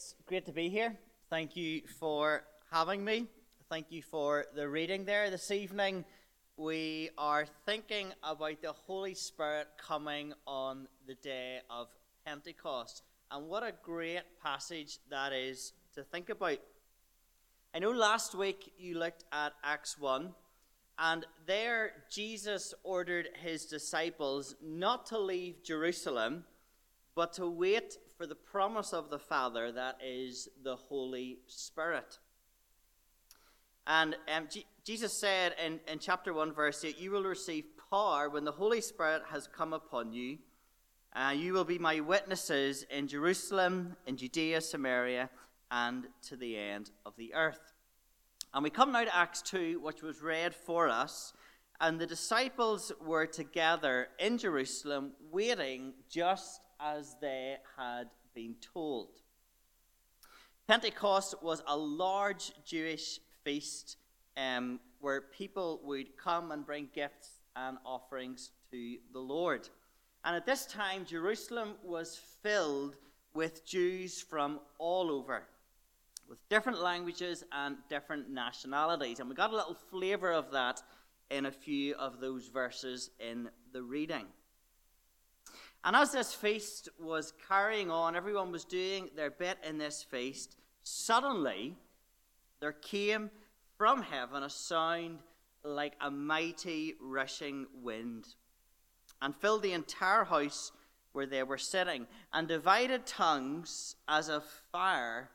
It's great to be here. Thank you for having me. Thank you for the reading there. This evening, we are thinking about the Holy Spirit coming on the day of Pentecost. And what a great passage that is to think about. I know last week you looked at Acts 1, and there Jesus ordered his disciples not to leave Jerusalem, but to wait for the promise of the Father that is the Holy Spirit. And um, G- Jesus said in, in chapter 1, verse 8, You will receive power when the Holy Spirit has come upon you. Uh, you will be my witnesses in Jerusalem, in Judea, Samaria, and to the end of the earth. And we come now to Acts 2, which was read for us. And the disciples were together in Jerusalem, waiting just as they had been told. Pentecost was a large Jewish feast um, where people would come and bring gifts and offerings to the Lord. And at this time, Jerusalem was filled with Jews from all over, with different languages and different nationalities. And we got a little flavor of that in a few of those verses in the reading. And as this feast was carrying on, everyone was doing their bit in this feast. Suddenly, there came from heaven a sound like a mighty rushing wind and filled the entire house where they were sitting. And divided tongues as of fire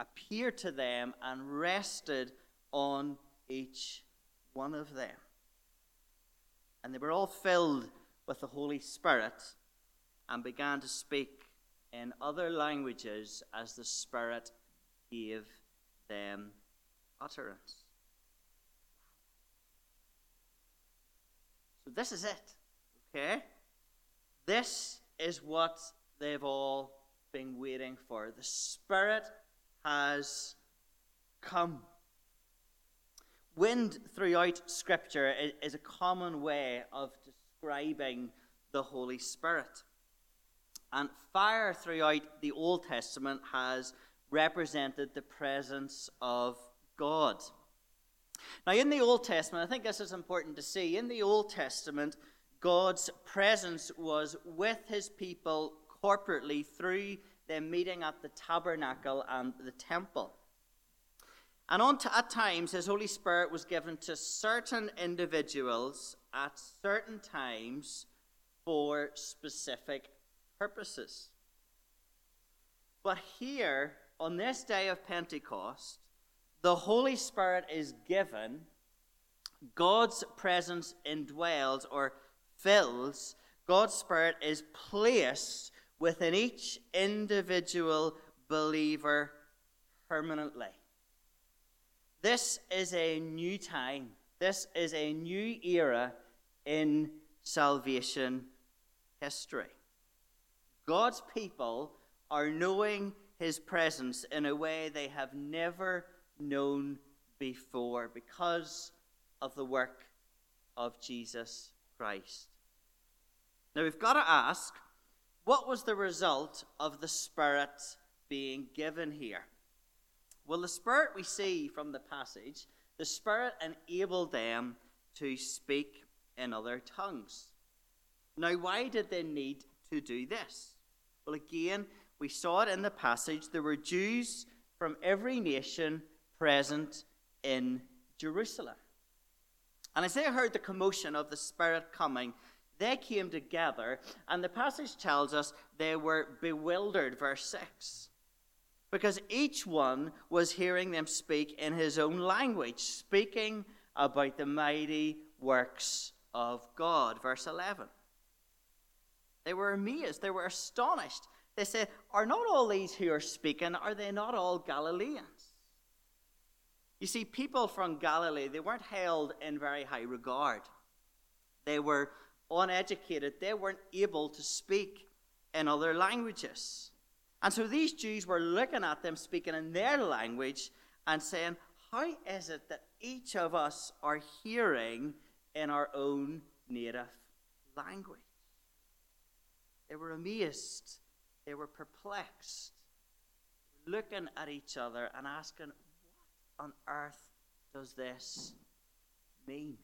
appeared to them and rested on each one of them. And they were all filled with the Holy Spirit and began to speak in other languages as the Spirit gave them utterance. So, this is it, okay? This is what they've all been waiting for. The Spirit has come. Wind throughout Scripture is a common way of describing the Holy Spirit. And fire throughout the Old Testament has represented the presence of God. Now, in the Old Testament, I think this is important to see. In the Old Testament, God's presence was with his people corporately through them meeting at the tabernacle and the temple. And on at times, his Holy Spirit was given to certain individuals at certain times for specific purposes. But here, on this day of Pentecost, the Holy Spirit is given, God's presence indwells or fills, God's Spirit is placed within each individual believer permanently. This is a new time. This is a new era in salvation history. God's people are knowing his presence in a way they have never known before because of the work of Jesus Christ. Now we've got to ask what was the result of the Spirit being given here? Well, the Spirit we see from the passage, the Spirit enabled them to speak in other tongues. Now, why did they need to do this? Well, again, we saw it in the passage. There were Jews from every nation present in Jerusalem. And as they heard the commotion of the Spirit coming, they came together, and the passage tells us they were bewildered, verse 6. Because each one was hearing them speak in his own language, speaking about the mighty works of God. Verse 11. They were amazed. They were astonished. They said, Are not all these who are speaking, are they not all Galileans? You see, people from Galilee, they weren't held in very high regard. They were uneducated. They weren't able to speak in other languages. And so these Jews were looking at them speaking in their language and saying, How is it that each of us are hearing in our own native language? They were amazed. They were perplexed. looking at each other and asking, What on earth does this mean?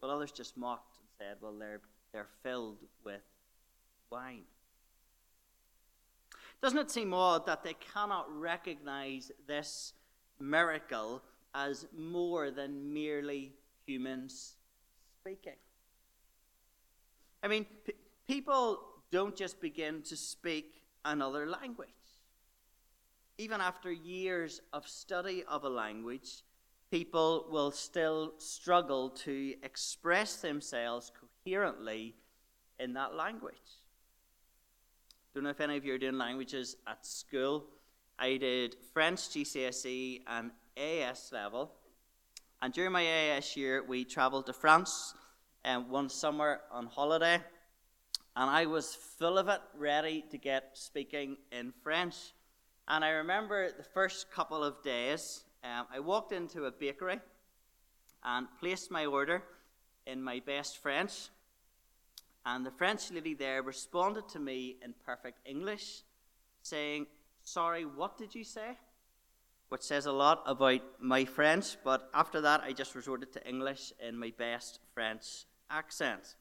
Well, others just mocked and said, Well, they're, they're filled with wine. Doesn't it seem odd that they cannot recognize this miracle as more than merely humans speaking? I mean, p- people don't just begin to speak another language. Even after years of study of a language, people will still struggle to express themselves coherently in that language. Don't know if any of you are doing languages at school. I did French GCSE and AS level. And during my AS year, we travelled to France um, one summer on holiday. And I was full of it, ready to get speaking in French. And I remember the first couple of days, um, I walked into a bakery and placed my order in my best French. And the French lady there responded to me in perfect English, saying, Sorry, what did you say? Which says a lot about my French, but after that I just resorted to English in my best French accent.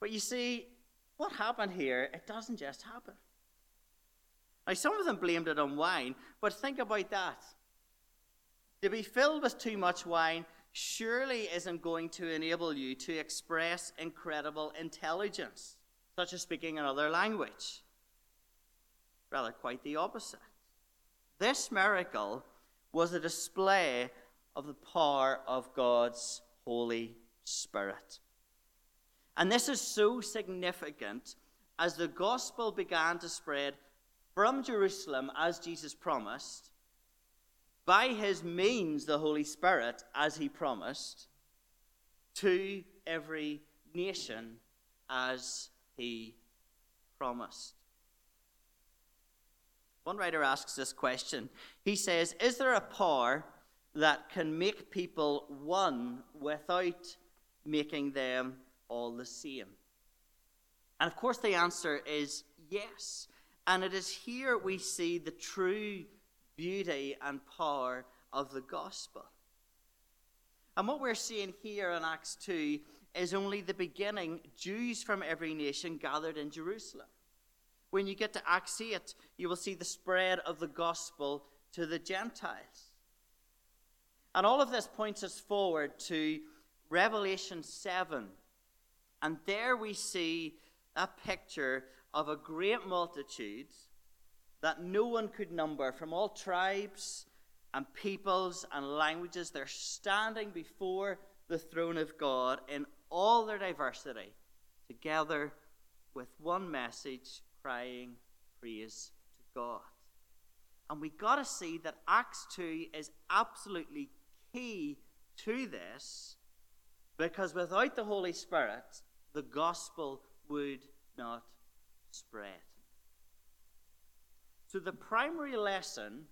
But you see, what happened here, it doesn't just happen. Now, some of them blamed it on wine, but think about that. To be filled with too much wine surely isn't going to enable you to express incredible intelligence, such as speaking another language. Rather, quite the opposite. This miracle was a display of the power of God's Holy Spirit. And this is so significant as the gospel began to spread from Jerusalem as Jesus promised by his means, the Holy Spirit, as he promised, to every nation as he promised. One writer asks this question. He says, Is there a power that can make people one without making them all the same? And of course, the answer is yes. And it is here we see the true beauty and power of the gospel. And what we're seeing here in Acts 2 is only the beginning. Jews from every nation gathered in Jerusalem. When you get to Acts 8, you will see the spread of the gospel to the Gentiles. And all of this points us forward to Revelation 7. And there we see a picture of a great multitude that no one could number from all tribes and peoples and languages. They're standing before the throne of God in all their diversity, together with one message crying praise to God. And we got to see that Acts 2 is absolutely key to this because without the Holy Spirit, the gospel would not spread. So, the primary lesson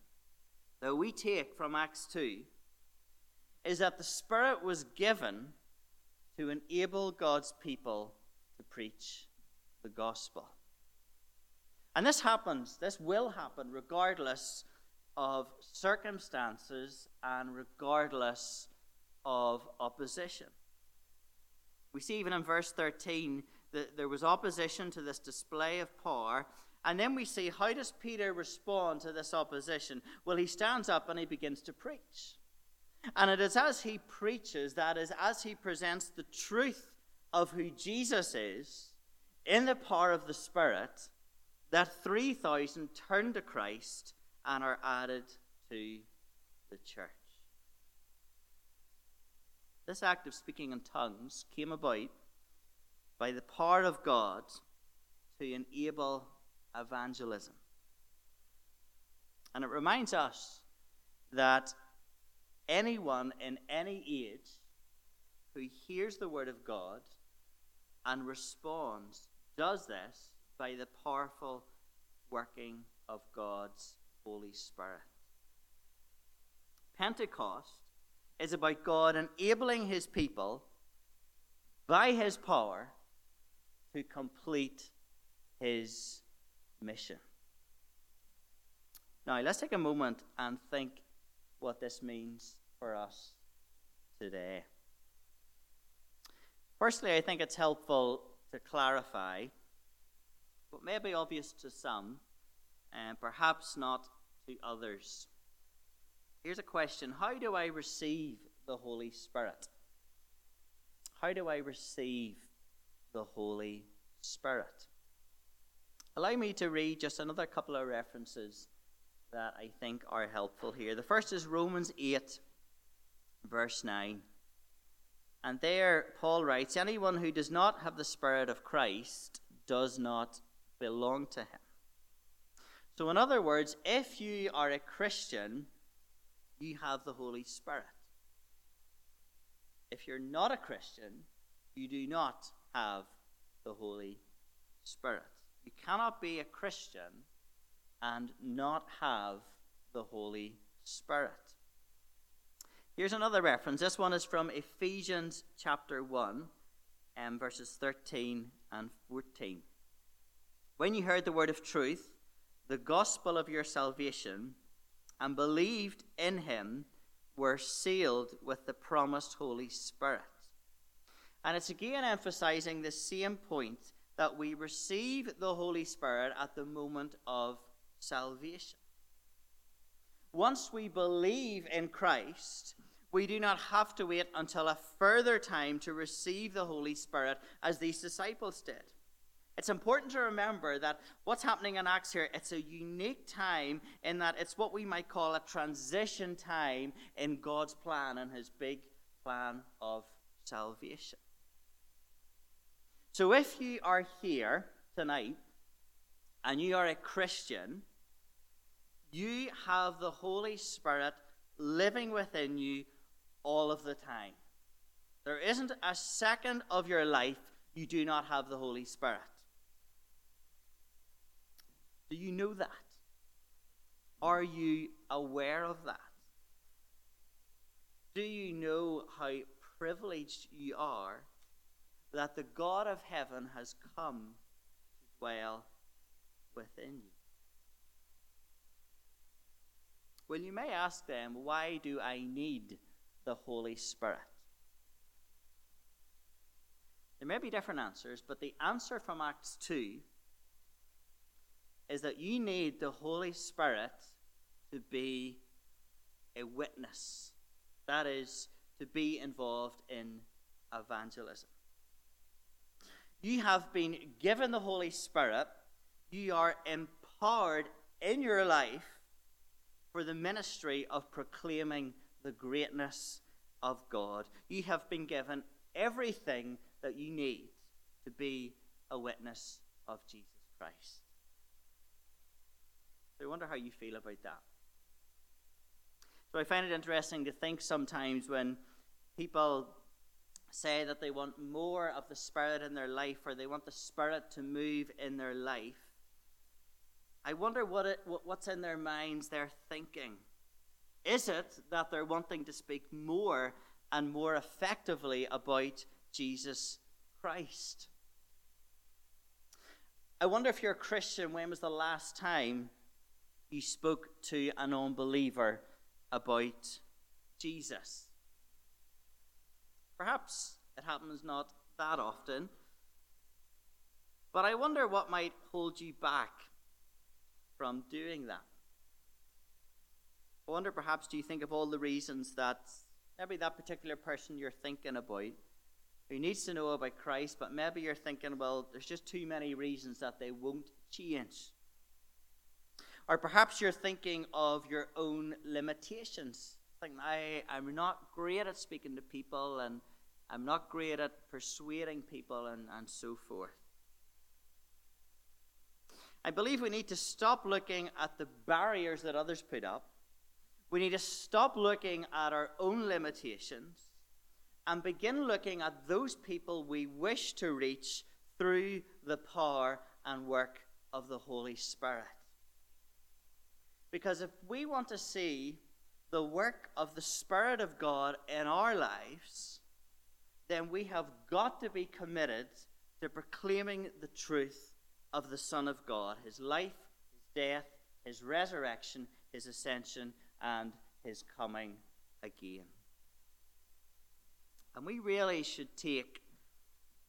that we take from Acts 2 is that the Spirit was given to enable God's people to preach the gospel. And this happens, this will happen regardless of circumstances and regardless of opposition. We see even in verse 13 that there was opposition to this display of power, and then we see how does Peter respond to this opposition? Well, he stands up and he begins to preach. And it is as he preaches, that is, as he presents the truth of who Jesus is in the power of the Spirit, that 3,000 turn to Christ and are added to the church. This act of speaking in tongues came about by the power of God to enable evangelism. And it reminds us that anyone in any age who hears the word of God and responds does this by the powerful working of God's Holy Spirit. Pentecost is about God enabling his people by his power to complete his mission. Now, let's take a moment and think what this means for us today. Firstly, I think it's helpful to clarify what may be obvious to some and perhaps not to others. Here's a question How do I receive the Holy Spirit? How do I receive the Holy Spirit? Allow me to read just another couple of references that I think are helpful here. The first is Romans 8, verse 9. And there, Paul writes Anyone who does not have the Spirit of Christ does not belong to him. So, in other words, if you are a Christian, you have the Holy Spirit. If you're not a Christian, you do not have the Holy Spirit. You cannot be a Christian and not have the Holy Spirit. Here's another reference. This one is from Ephesians chapter 1, um, verses 13 and 14. When you heard the word of truth, the gospel of your salvation, and believed in him, were sealed with the promised Holy Spirit. And it's again emphasizing the same point that we receive the Holy Spirit at the moment of salvation. Once we believe in Christ, we do not have to wait until a further time to receive the Holy Spirit as these disciples did. It's important to remember that what's happening in Acts here, it's a unique time in that it's what we might call a transition time in God's plan and his big plan of salvation. So if you are here tonight and you are a Christian, you have the Holy Spirit living within you all of the time. There isn't a second of your life you do not have the Holy Spirit. Do you know that? Are you aware of that? Do you know how privileged you are that the God of heaven has come to dwell within you? Well, you may ask them, why do I need the Holy Spirit? There may be different answers, but the answer from Acts 2 is that you need the Holy Spirit to be a witness. That is, to be involved in evangelism. You have been given the Holy Spirit, you are empowered in your life for the ministry of proclaiming the greatness of God. You have been given everything that you need to be a witness of Jesus Christ. Wonder how you feel about that. So I find it interesting to think sometimes when people say that they want more of the Spirit in their life or they want the Spirit to move in their life. I wonder what it, what's in their minds they're thinking. Is it that they're wanting to speak more and more effectively about Jesus Christ? I wonder if you're a Christian, when was the last time you spoke to an unbeliever about Jesus. Perhaps it happens not that often, but I wonder what might hold you back from doing that. I wonder perhaps do you think of all the reasons that maybe that particular person you're thinking about who needs to know about Christ, but maybe you're thinking, well, there's just too many reasons that they won't change. Or perhaps you're thinking of your own limitations. I, I'm not great at speaking to people, and I'm not great at persuading people, and, and so forth. I believe we need to stop looking at the barriers that others put up. We need to stop looking at our own limitations and begin looking at those people we wish to reach through the power and work of the Holy Spirit. Because if we want to see the work of the Spirit of God in our lives, then we have got to be committed to proclaiming the truth of the Son of God, his life, his death, his resurrection, his ascension, and his coming again. And we really should take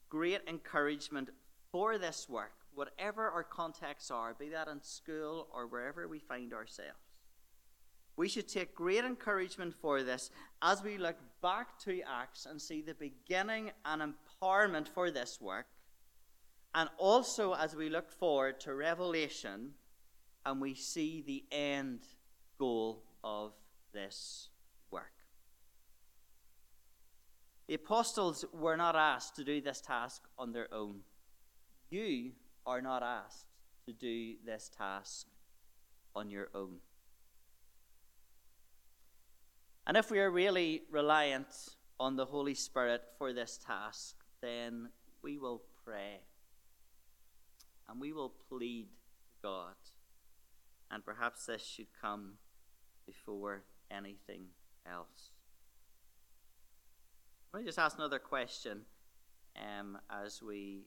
great encouragement for this work, whatever our contexts are, be that in school or wherever we find ourselves. We should take great encouragement for this as we look back to Acts and see the beginning and empowerment for this work, and also as we look forward to Revelation and we see the end goal of this work. The apostles were not asked to do this task on their own. You are not asked to do this task on your own. And if we are really reliant on the Holy Spirit for this task, then we will pray and we will plead to God. And perhaps this should come before anything else. Let me just ask another question um, as we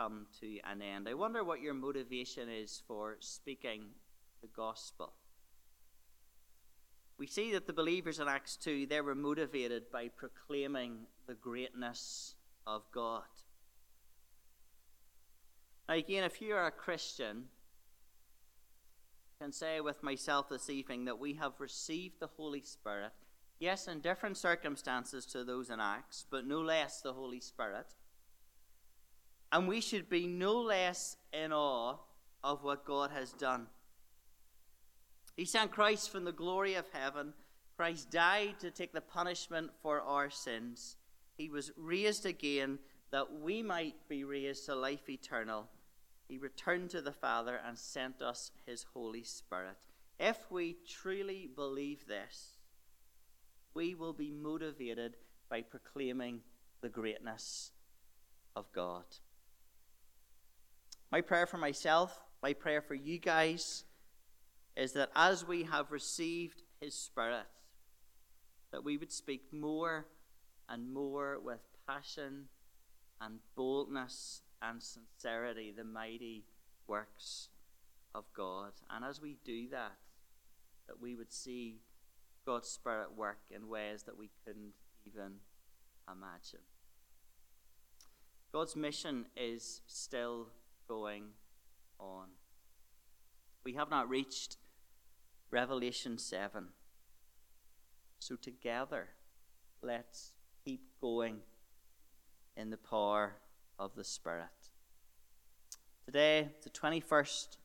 come to an end. I wonder what your motivation is for speaking the gospel. We see that the believers in Acts 2, they were motivated by proclaiming the greatness of God. Now, again, if you are a Christian, can say with myself this evening that we have received the Holy Spirit, yes, in different circumstances to those in Acts, but no less the Holy Spirit. And we should be no less in awe of what God has done. He sent Christ from the glory of heaven. Christ died to take the punishment for our sins. He was raised again that we might be raised to life eternal. He returned to the Father and sent us his Holy Spirit. If we truly believe this, we will be motivated by proclaiming the greatness of God. My prayer for myself, my prayer for you guys, is that as we have received His Spirit, that we would speak more and more with passion and boldness and sincerity the mighty works of God. And as we do that, that we would see God's Spirit work in ways that we couldn't even imagine. God's mission is still going on. We have not reached Revelation 7. So, together, let's keep going in the power of the Spirit. Today, the 21st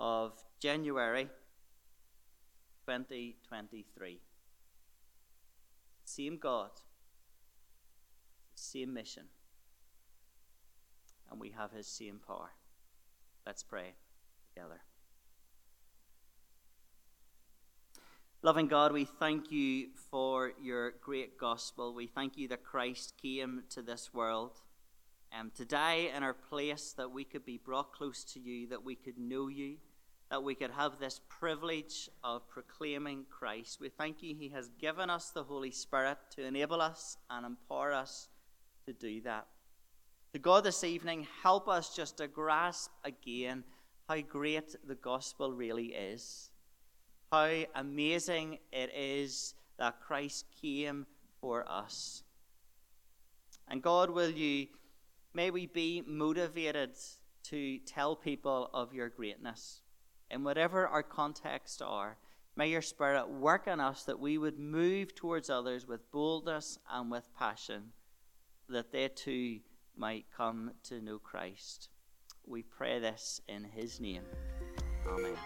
of January 2023. Same God, same mission and we have his same power. Let's pray together. Loving God, we thank you for your great gospel. We thank you that Christ came to this world um, to die in our place, that we could be brought close to you, that we could know you, that we could have this privilege of proclaiming Christ. We thank you, He has given us the Holy Spirit to enable us and empower us to do that. To God this evening, help us just to grasp again how great the gospel really is. How amazing it is that Christ came for us. And God, will you, may we be motivated to tell people of your greatness. In whatever our context are, may your Spirit work in us that we would move towards others with boldness and with passion, that they too might come to know Christ. We pray this in his name. Amen.